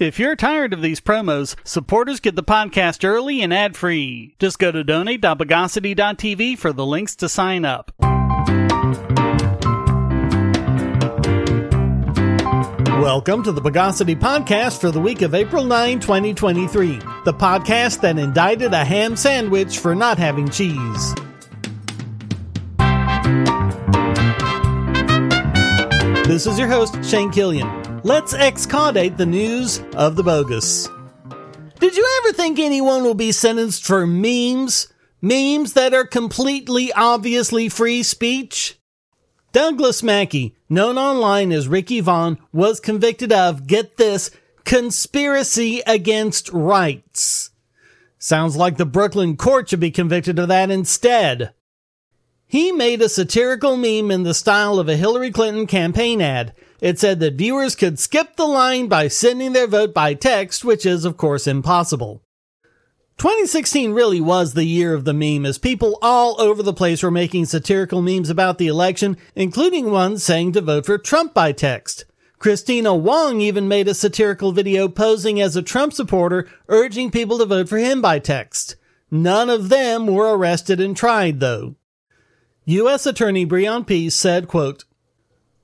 If you're tired of these promos, supporters get the podcast early and ad free. Just go to donate.bogosity.tv for the links to sign up. Welcome to the Bogosity Podcast for the week of April 9, 2023. The podcast that indicted a ham sandwich for not having cheese. This is your host, Shane Killian. Let's excaudate the news of the bogus. Did you ever think anyone will be sentenced for memes? Memes that are completely obviously free speech? Douglas Mackey, known online as Ricky Vaughn, was convicted of, get this, conspiracy against rights. Sounds like the Brooklyn court should be convicted of that instead. He made a satirical meme in the style of a Hillary Clinton campaign ad. It said that viewers could skip the line by sending their vote by text, which is of course impossible. 2016 really was the year of the meme as people all over the place were making satirical memes about the election, including ones saying to vote for Trump by text. Kristina Wong even made a satirical video posing as a Trump supporter, urging people to vote for him by text. None of them were arrested and tried though. U.S. Attorney Breon Peace said, quote,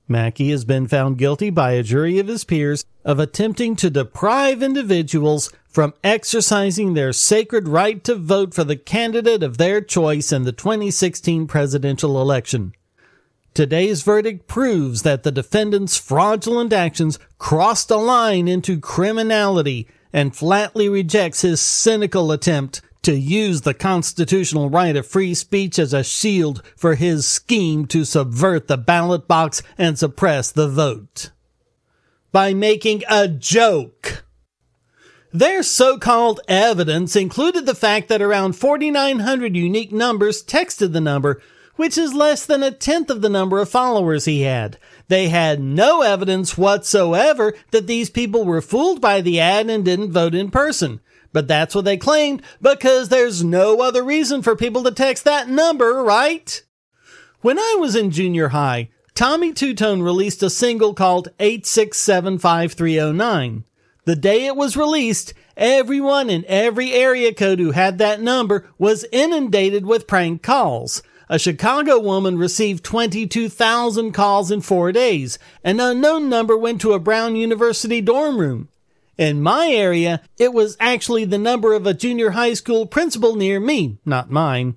Mackey has been found guilty by a jury of his peers of attempting to deprive individuals from exercising their sacred right to vote for the candidate of their choice in the 2016 presidential election. Today's verdict proves that the defendant's fraudulent actions crossed a line into criminality and flatly rejects his cynical attempt to use the constitutional right of free speech as a shield for his scheme to subvert the ballot box and suppress the vote. By making a joke. Their so-called evidence included the fact that around 4,900 unique numbers texted the number, which is less than a tenth of the number of followers he had. They had no evidence whatsoever that these people were fooled by the ad and didn't vote in person. But that's what they claimed because there's no other reason for people to text that number, right? When I was in junior high, Tommy Tutone released a single called 8675309. The day it was released, everyone in every area code who had that number was inundated with prank calls. A Chicago woman received 22,000 calls in four days. An unknown number went to a Brown University dorm room. In my area, it was actually the number of a junior high school principal near me, not mine.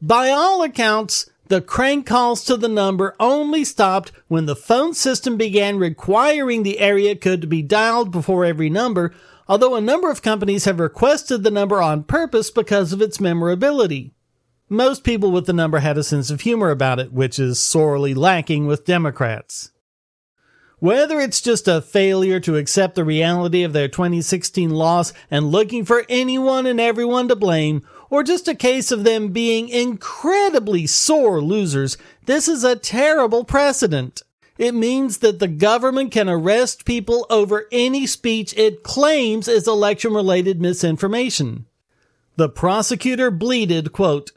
By all accounts, the crank calls to the number only stopped when the phone system began requiring the area code to be dialed before every number, although a number of companies have requested the number on purpose because of its memorability. Most people with the number had a sense of humor about it, which is sorely lacking with Democrats. Whether it's just a failure to accept the reality of their 2016 loss and looking for anyone and everyone to blame, or just a case of them being incredibly sore losers, this is a terrible precedent. It means that the government can arrest people over any speech it claims is election related misinformation. The prosecutor bleated, quote,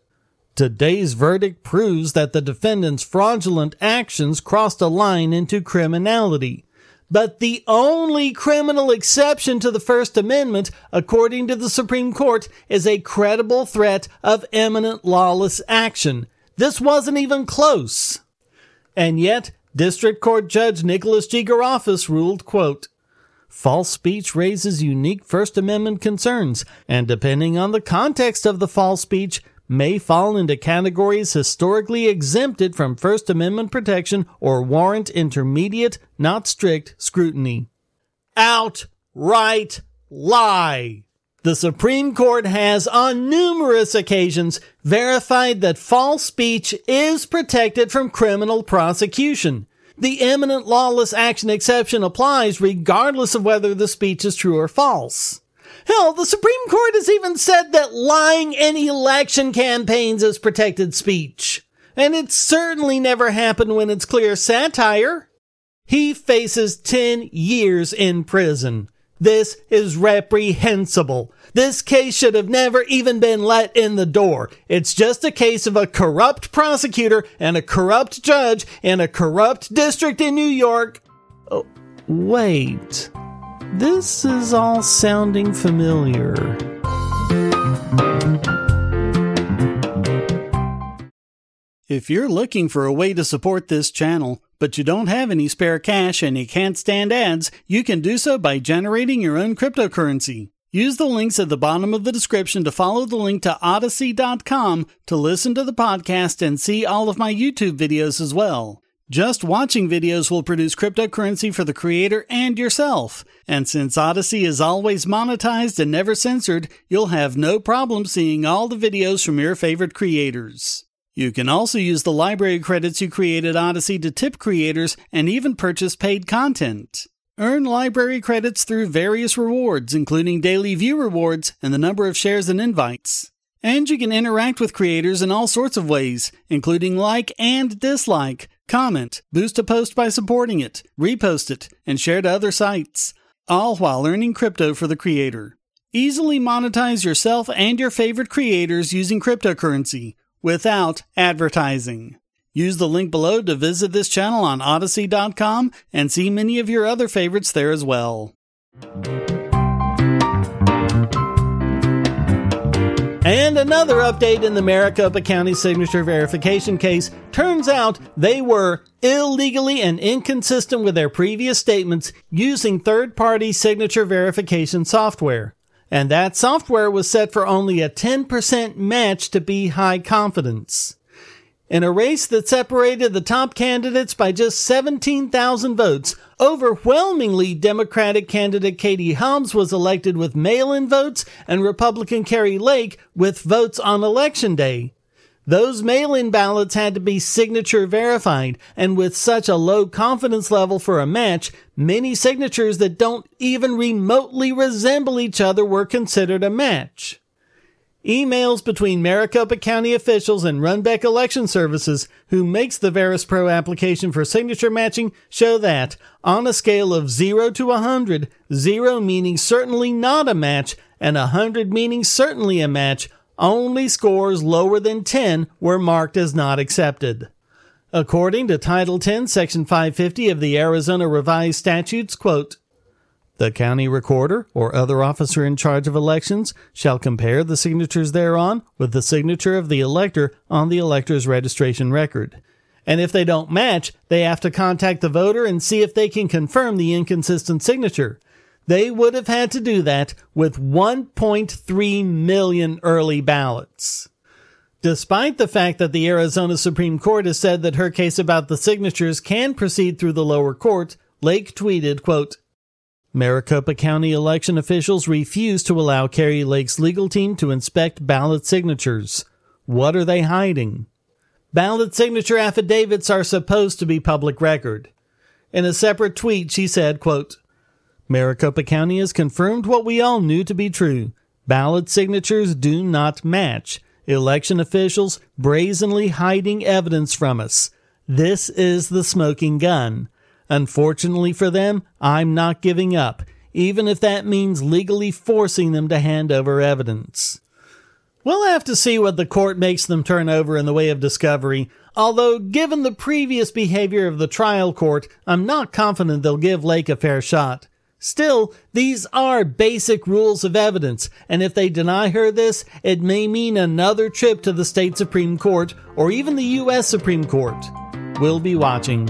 Today's verdict proves that the defendant's fraudulent actions crossed a line into criminality. But the only criminal exception to the First Amendment, according to the Supreme Court, is a credible threat of imminent lawless action. This wasn't even close. And yet, District Court Judge Nicholas G. Garaufis ruled, quote, False speech raises unique First Amendment concerns, and depending on the context of the false speech, may fall into categories historically exempted from First Amendment protection or warrant intermediate, not strict, scrutiny. Outright lie! The Supreme Court has on numerous occasions verified that false speech is protected from criminal prosecution. The imminent lawless action exception applies regardless of whether the speech is true or false. Hell, the Supreme Court has even said that lying in election campaigns is protected speech. And it certainly never happened when it's clear satire. He faces 10 years in prison. This is reprehensible. This case should have never even been let in the door. It's just a case of a corrupt prosecutor and a corrupt judge in a corrupt district in New York. Oh, wait. This is all sounding familiar. If you're looking for a way to support this channel, but you don't have any spare cash and you can't stand ads, you can do so by generating your own cryptocurrency. Use the links at the bottom of the description to follow the link to odysee.com to listen to the podcast and see all of my YouTube videos as well. Just watching videos will produce cryptocurrency for the creator and yourself. And since Odysee is always monetized and never censored, you'll have no problem seeing all the videos from your favorite creators. You can also use the library credits you created Odysee to tip creators and even purchase paid content. Earn library credits through various rewards, including daily view rewards and the number of shares and invites. And you can interact with creators in all sorts of ways, including like and dislike, comment, boost a post by supporting it, repost it, and share to other sites, all while earning crypto for the creator. Easily monetize yourself and your favorite creators using cryptocurrency without advertising. Use the link below to visit this channel on Odysee.com and see many of your other favorites there as well. And another update in the Maricopa County signature verification case. Turns out they were illegally and inconsistent with their previous statements using third party signature verification software and that software was set for only a 10% match to be high confidence. In a race that separated the top candidates by just 17,000 votes, overwhelmingly Democratic candidate Katie Hobbs was elected with mail-in votes and Republican Kari Lake with votes on election day. Those mail-in ballots had to be signature verified, and with such a low confidence level for a match, many signatures that don't even remotely resemble each other were considered a match. Emails between Maricopa County officials and Runbeck Election Services, who makes the Verus Pro application for signature matching, show that, on a scale of 0 to 100, 0 meaning certainly not a match, and 100 meaning certainly a match, only scores lower than 10 were marked as not accepted. According to Title 10, Section 550 of the Arizona Revised Statutes, quote, the county recorder or other officer in charge of elections shall compare the signatures thereon with the signature of the elector on the elector's registration record. And if they don't match, they have to contact the voter and see if they can confirm the inconsistent signature. They would have had to do that with 1.3 million early ballots. Despite the fact that the Arizona Supreme Court has said that her case about the signatures can proceed through the lower court, Lake tweeted, quote, Maricopa County election officials refuse to allow Kari Lake's legal team to inspect ballot signatures. What are they hiding? Ballot signature affidavits are supposed to be public record. In a separate tweet, she said, quote, Maricopa County has confirmed what we all knew to be true. Ballot signatures do not match. Election officials brazenly hiding evidence from us. This is the smoking gun. Unfortunately for them, I'm not giving up, even if that means legally forcing them to hand over evidence. We'll have to see what the court makes them turn over in the way of discovery, although given the previous behavior of the trial court, I'm not confident they'll give Lake a fair shot. Still, these are basic rules of evidence, and if they deny her this, it may mean another trip to the state Supreme Court or even the U.S. Supreme Court. We'll be watching.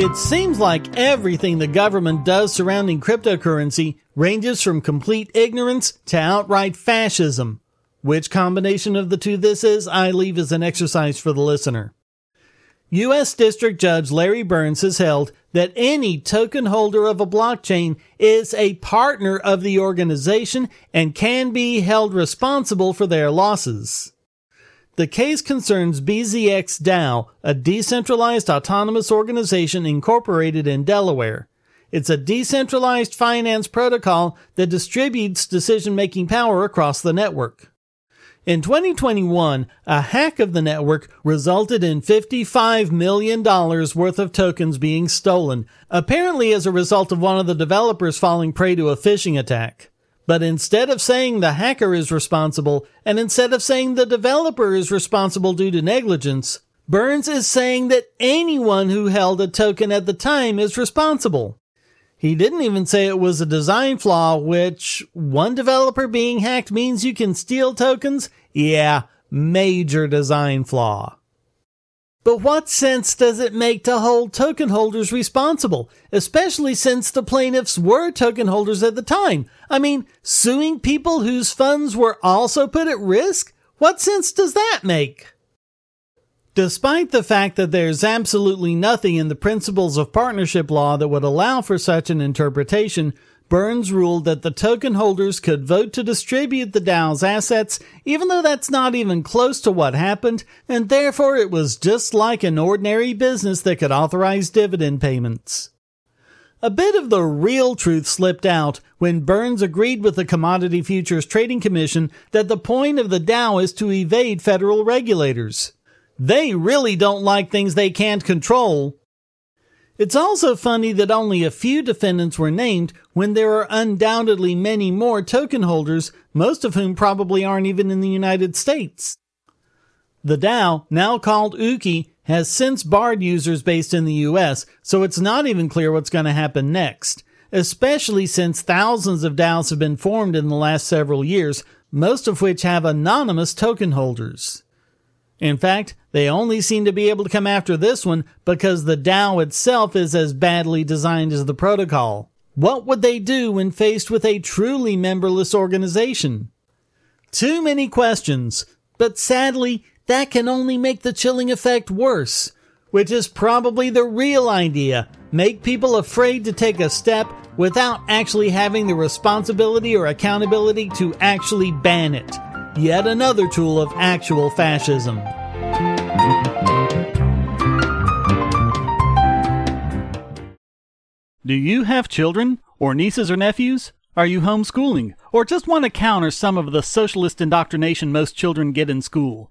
It seems like everything the government does surrounding cryptocurrency ranges from complete ignorance to outright fascism. Which combination of the two this is, I leave as an exercise for the listener. U.S. District Judge Larry Burns has held that any token holder of a blockchain is a partner of the organization and can be held responsible for their losses. The case concerns BZX DAO, a decentralized autonomous organization incorporated in Delaware. It's a decentralized finance protocol that distributes decision making power across the network. In 2021, a hack of the network resulted in $55 million worth of tokens being stolen, apparently as a result of one of the developers falling prey to a phishing attack. But instead of saying the hacker is responsible, and instead of saying the developer is responsible due to negligence, Burns is saying that anyone who held a token at the time is responsible. He didn't even say it was a design flaw, which one developer being hacked means you can steal tokens? Yeah, major design flaw. But what sense does it make to hold token holders responsible, especially since the plaintiffs were token holders at the time? I mean, suing people whose funds were also put at risk? What sense does that make? Despite the fact that there's absolutely nothing in the principles of partnership law that would allow for such an interpretation, Burns ruled that the token holders could vote to distribute the DAO's assets, even though that's not even close to what happened, and therefore it was just like an ordinary business that could authorize dividend payments. A bit of the real truth slipped out when Burns agreed with the Commodity Futures Trading Commission that the point of the DAO is to evade federal regulators. They really don't like things they can't control, it's also funny that only a few defendants were named when there are undoubtedly many more token holders, most of whom probably aren't even in the United States. The DAO, now called Ooki, has since barred users based in the US, so it's not even clear what's going to happen next, especially since thousands of DAOs have been formed in the last several years, most of which have anonymous token holders. In fact, they only seem to be able to come after this one because the DAO itself is as badly designed as the protocol. What would they do when faced with a truly memberless organization? Too many questions, but sadly, that can only make the chilling effect worse, which is probably the real idea. Make people afraid to take a step without actually having the responsibility or accountability to actually ban it. Yet another tool of actual fascism. Do you have children, or nieces or nephews? Are you homeschooling, or just want to counter some of the socialist indoctrination most children get in school?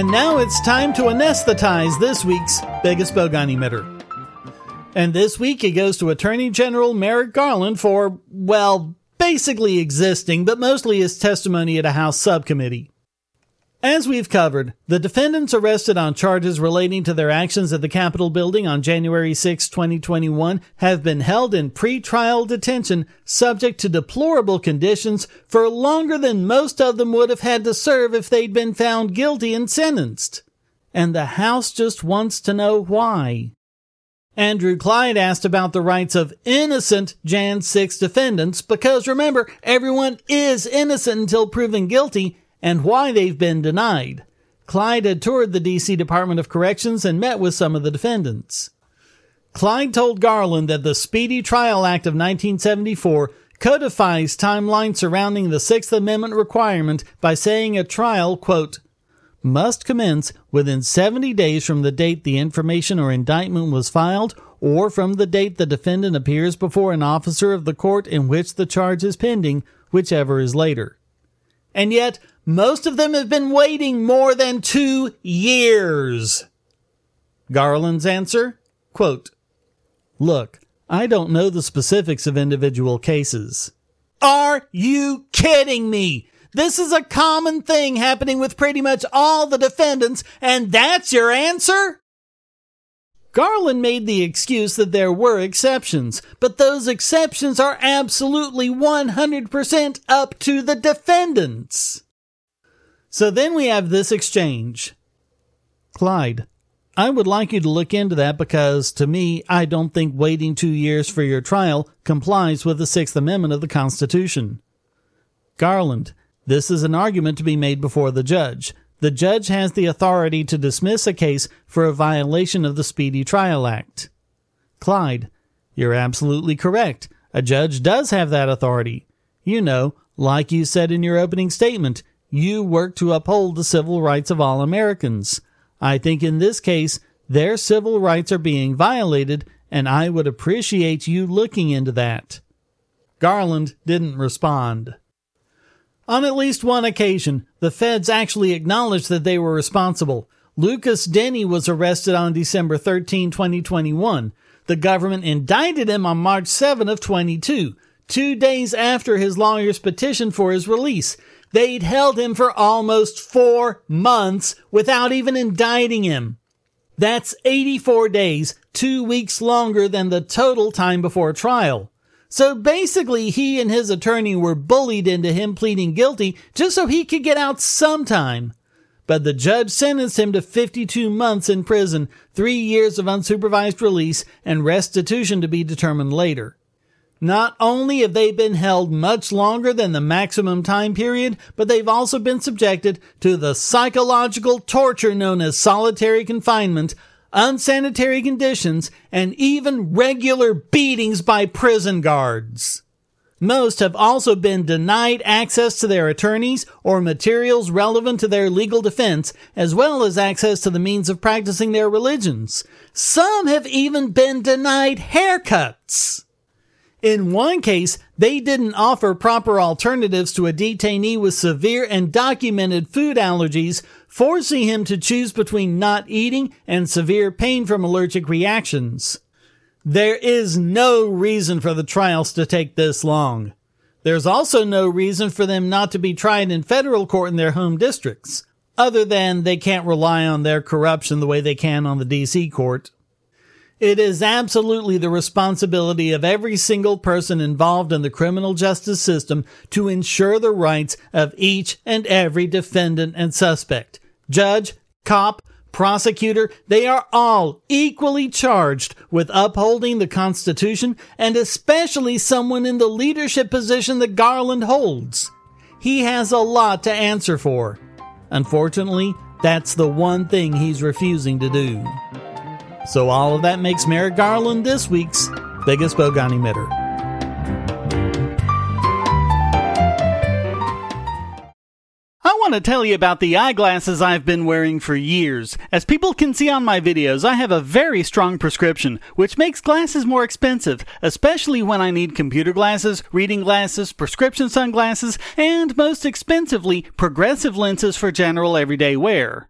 And now it's time to anesthetize this week's biggest bogon emitter. And this week it goes to Attorney General Merrick Garland for, well, basically existing, but mostly his testimony at a House subcommittee. As we've covered, the defendants arrested on charges relating to their actions at the Capitol building on January 6, 2021 have been held in pretrial detention subject to deplorable conditions for longer than most of them would have had to serve if they'd been found guilty and sentenced. and the House just wants to know why. Andrew Clyde asked about the rights of innocent Jan 6 defendants because remember, everyone is innocent until proven guilty and why they've been denied. Clyde had toured the DC Department of Corrections and met with some of the defendants. Clyde told Garland that the Speedy Trial Act of 1974 codifies timeline surrounding the Sixth Amendment requirement by saying a trial, quote, must commence within 70 days from the date the information or indictment was filed or from the date the defendant appears before an officer of the court in which the charge is pending, whichever is later. And yet, most of them have been waiting more than two years. Garland's answer? Quote, Look, I don't know the specifics of individual cases. Are you kidding me? This is a common thing happening with pretty much all the defendants, and that's your answer? Garland made the excuse that there were exceptions, but those exceptions are absolutely 100% up to the defendants. So then we have this exchange. Clyde, I would like you to look into that because, to me, I don't think waiting two years for your trial complies with the Sixth Amendment of the Constitution. Garland, this is an argument to be made before the judge. The judge has the authority to dismiss a case for a violation of the Speedy Trial Act. Clyde, you're absolutely correct. A judge does have that authority. You know, like you said in your opening statement, you work to uphold the civil rights of all Americans. I think in this case, their civil rights are being violated, and I would appreciate you looking into that. Garland didn't respond. On at least one occasion, the feds actually acknowledged that they were responsible. Lucas Denney was arrested on December 13, 2021. The government indicted him on March 7 of 22, two days after his lawyers petitioned for his release. They'd held him for almost four months without even indicting him. That's 84 days, two weeks longer than the total time before trial. So basically, he and his attorney were bullied into him pleading guilty just so he could get out sometime. But the judge sentenced him to 52 months in prison, three years of unsupervised release, and restitution to be determined later. Not only have they been held much longer than the maximum time period, but they've also been subjected to the psychological torture known as solitary confinement, unsanitary conditions, and even regular beatings by prison guards. Most have also been denied access to their attorneys or materials relevant to their legal defense, as well as access to the means of practicing their religions. Some have even been denied haircuts. In one case, they didn't offer proper alternatives to a detainee with severe and documented food allergies, forcing him to choose between not eating and severe pain from allergic reactions. There is no reason for the trials to take this long. There's also no reason for them not to be tried in federal court in their home districts, other than they can't rely on their corruption the way they can on the DC court. It is absolutely the responsibility of every single person involved in the criminal justice system to ensure the rights of each and every defendant and suspect. Judge, cop, prosecutor, they are all equally charged with upholding the Constitution and especially someone in the leadership position that Garland holds. He has a lot to answer for. Unfortunately, that's the one thing he's refusing to do. So all of that makes Merrick Garland this week's biggest bogon emitter. I want to tell you about the eyeglasses I've been wearing for years. As people can see on my videos, I have a very strong prescription, which makes glasses more expensive, especially when I need computer glasses, reading glasses, prescription sunglasses, and most expensively, progressive lenses for general everyday wear.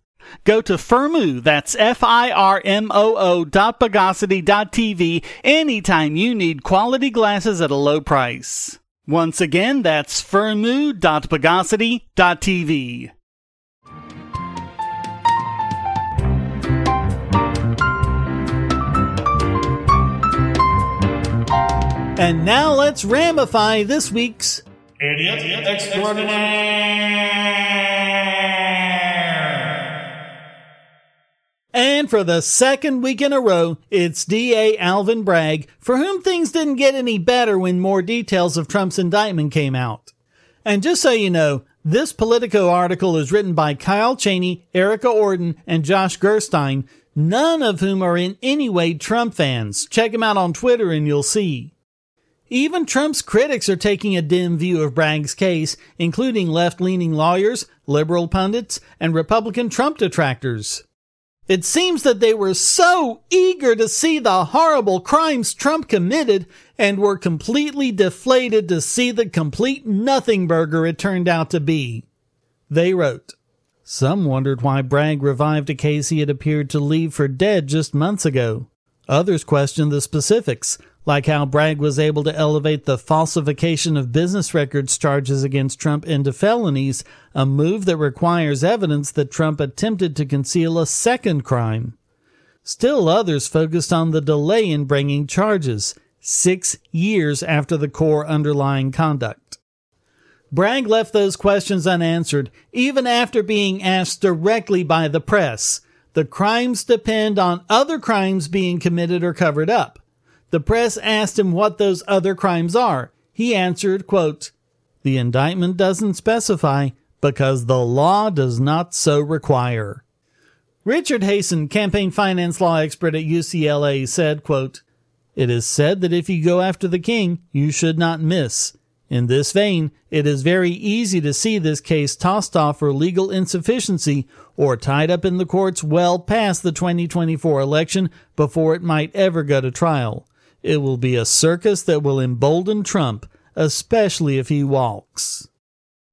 Go to Firmoo, that's F-I-R-M-O-O dot Bogosity dot TV anytime you need quality glasses at a low price. Once again, that's Firmoo dot Bogosity dot TV. And now let's ramify this week's Idiot Extraordinaire. And for the second week in a row, it's DA Alvin Bragg, for whom things didn't get any better when more details of Trump's indictment came out. And just so you know, this Politico article is written by Kyle Cheney, Erica Orden, and Josh Gerstein, none of whom are in any way Trump fans. Check them out on Twitter and you'll see. Even Trump's critics are taking a dim view of Bragg's case, including left leaning lawyers, liberal pundits, and Republican Trump detractors. It seems that they were so eager to see the horrible crimes Trump committed and were completely deflated to see the complete nothing burger it turned out to be. They wrote, Some wondered why Bragg revived a case he had appeared to leave for dead just months ago. Others questioned the specifics, like how Bragg was able to elevate the falsification of business records charges against Trump into felonies, a move that requires evidence that Trump attempted to conceal a second crime. Still others focused on the delay in bringing charges, six years after the core underlying conduct. Bragg left those questions unanswered, even after being asked directly by the press. The crimes depend on other crimes being committed or covered up. The press asked him what those other crimes are. He answered, quote, The indictment doesn't specify because the law does not so require. Richard Hasen, campaign finance law expert at UCLA, said, quote, It is said that if you go after the king, you should not miss. In this vein, it is very easy to see this case tossed off for legal insufficiency or tied up in the courts well past the 2024 election before it might ever go to trial. It will be a circus that will embolden Trump, especially if he walks.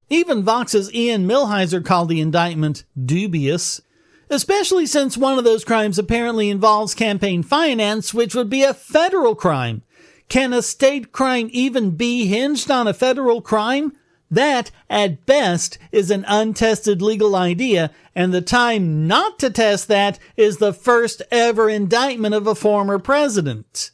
Even Vox's Ian Millhiser called the indictment dubious, especially since one of those crimes apparently involves campaign finance, which would be a federal crime. Can a state crime even be hinged on a federal crime? That, at best, is an untested legal idea, and the time not to test that is the first ever indictment of a former president.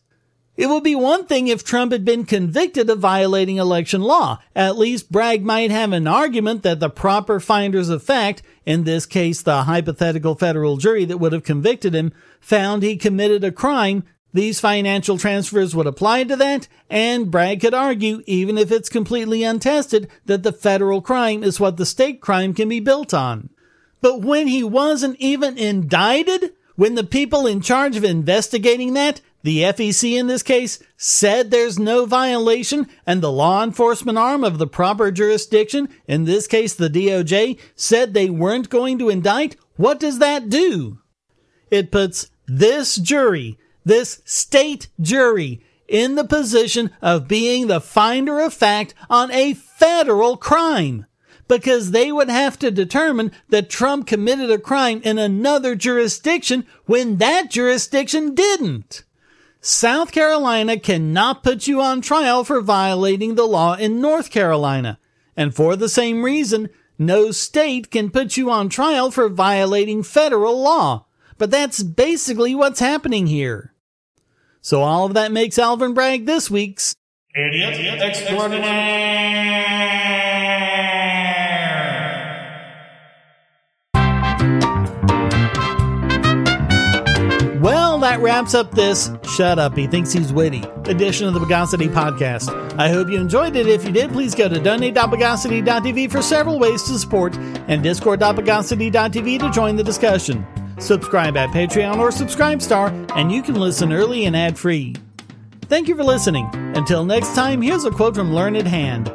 It would be one thing if Trump had been convicted of violating election law. At least Bragg might have an argument that the proper finders of fact, in this case the hypothetical federal jury that would have convicted him, found he committed a crime. These financial transfers would apply to that, and Bragg could argue, even if it's completely untested, that the federal crime is what the state crime can be built on. But when he wasn't even indicted, when the people in charge of investigating that the FEC in this case said there's no violation and the law enforcement arm of the proper jurisdiction, in this case the DOJ, said they weren't going to indict. What does that do? It puts this jury, this state jury, in the position of being the finder of fact on a federal crime because they would have to determine that Trump committed a crime in another jurisdiction when that jurisdiction didn't. South Carolina cannot put you on trial for violating the law in North Carolina. And for the same reason, no state can put you on trial for violating federal law. But that's basically what's happening here. So all of that makes Alvin Bragg this week's Idiot. That wraps up this Shut Up, He Thinks He's Witty edition of the Bogosity Podcast. I hope you enjoyed it. If you did, please go to donate.bogosity.tv for several ways to support and discord.bogosity.tv to join the discussion. Subscribe at Patreon or Subscribe Star, and you can listen early and ad free. Thank you for listening. Until next time, here's a quote from Learned Hand.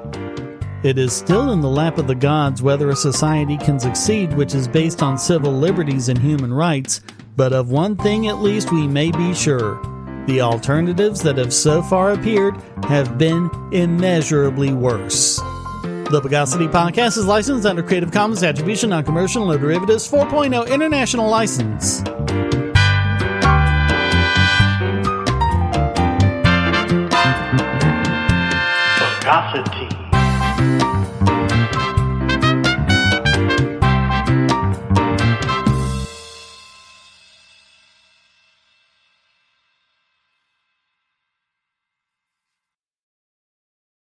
It is still in the lap of the gods whether a society can succeed which is based on civil liberties and human rights, but of one thing at least we may be sure the alternatives that have so far appeared have been immeasurably worse. The Bogosity Podcast is licensed under Creative Commons Attribution, Non Commercial, No Derivatives 4.0 International License. Bogosity.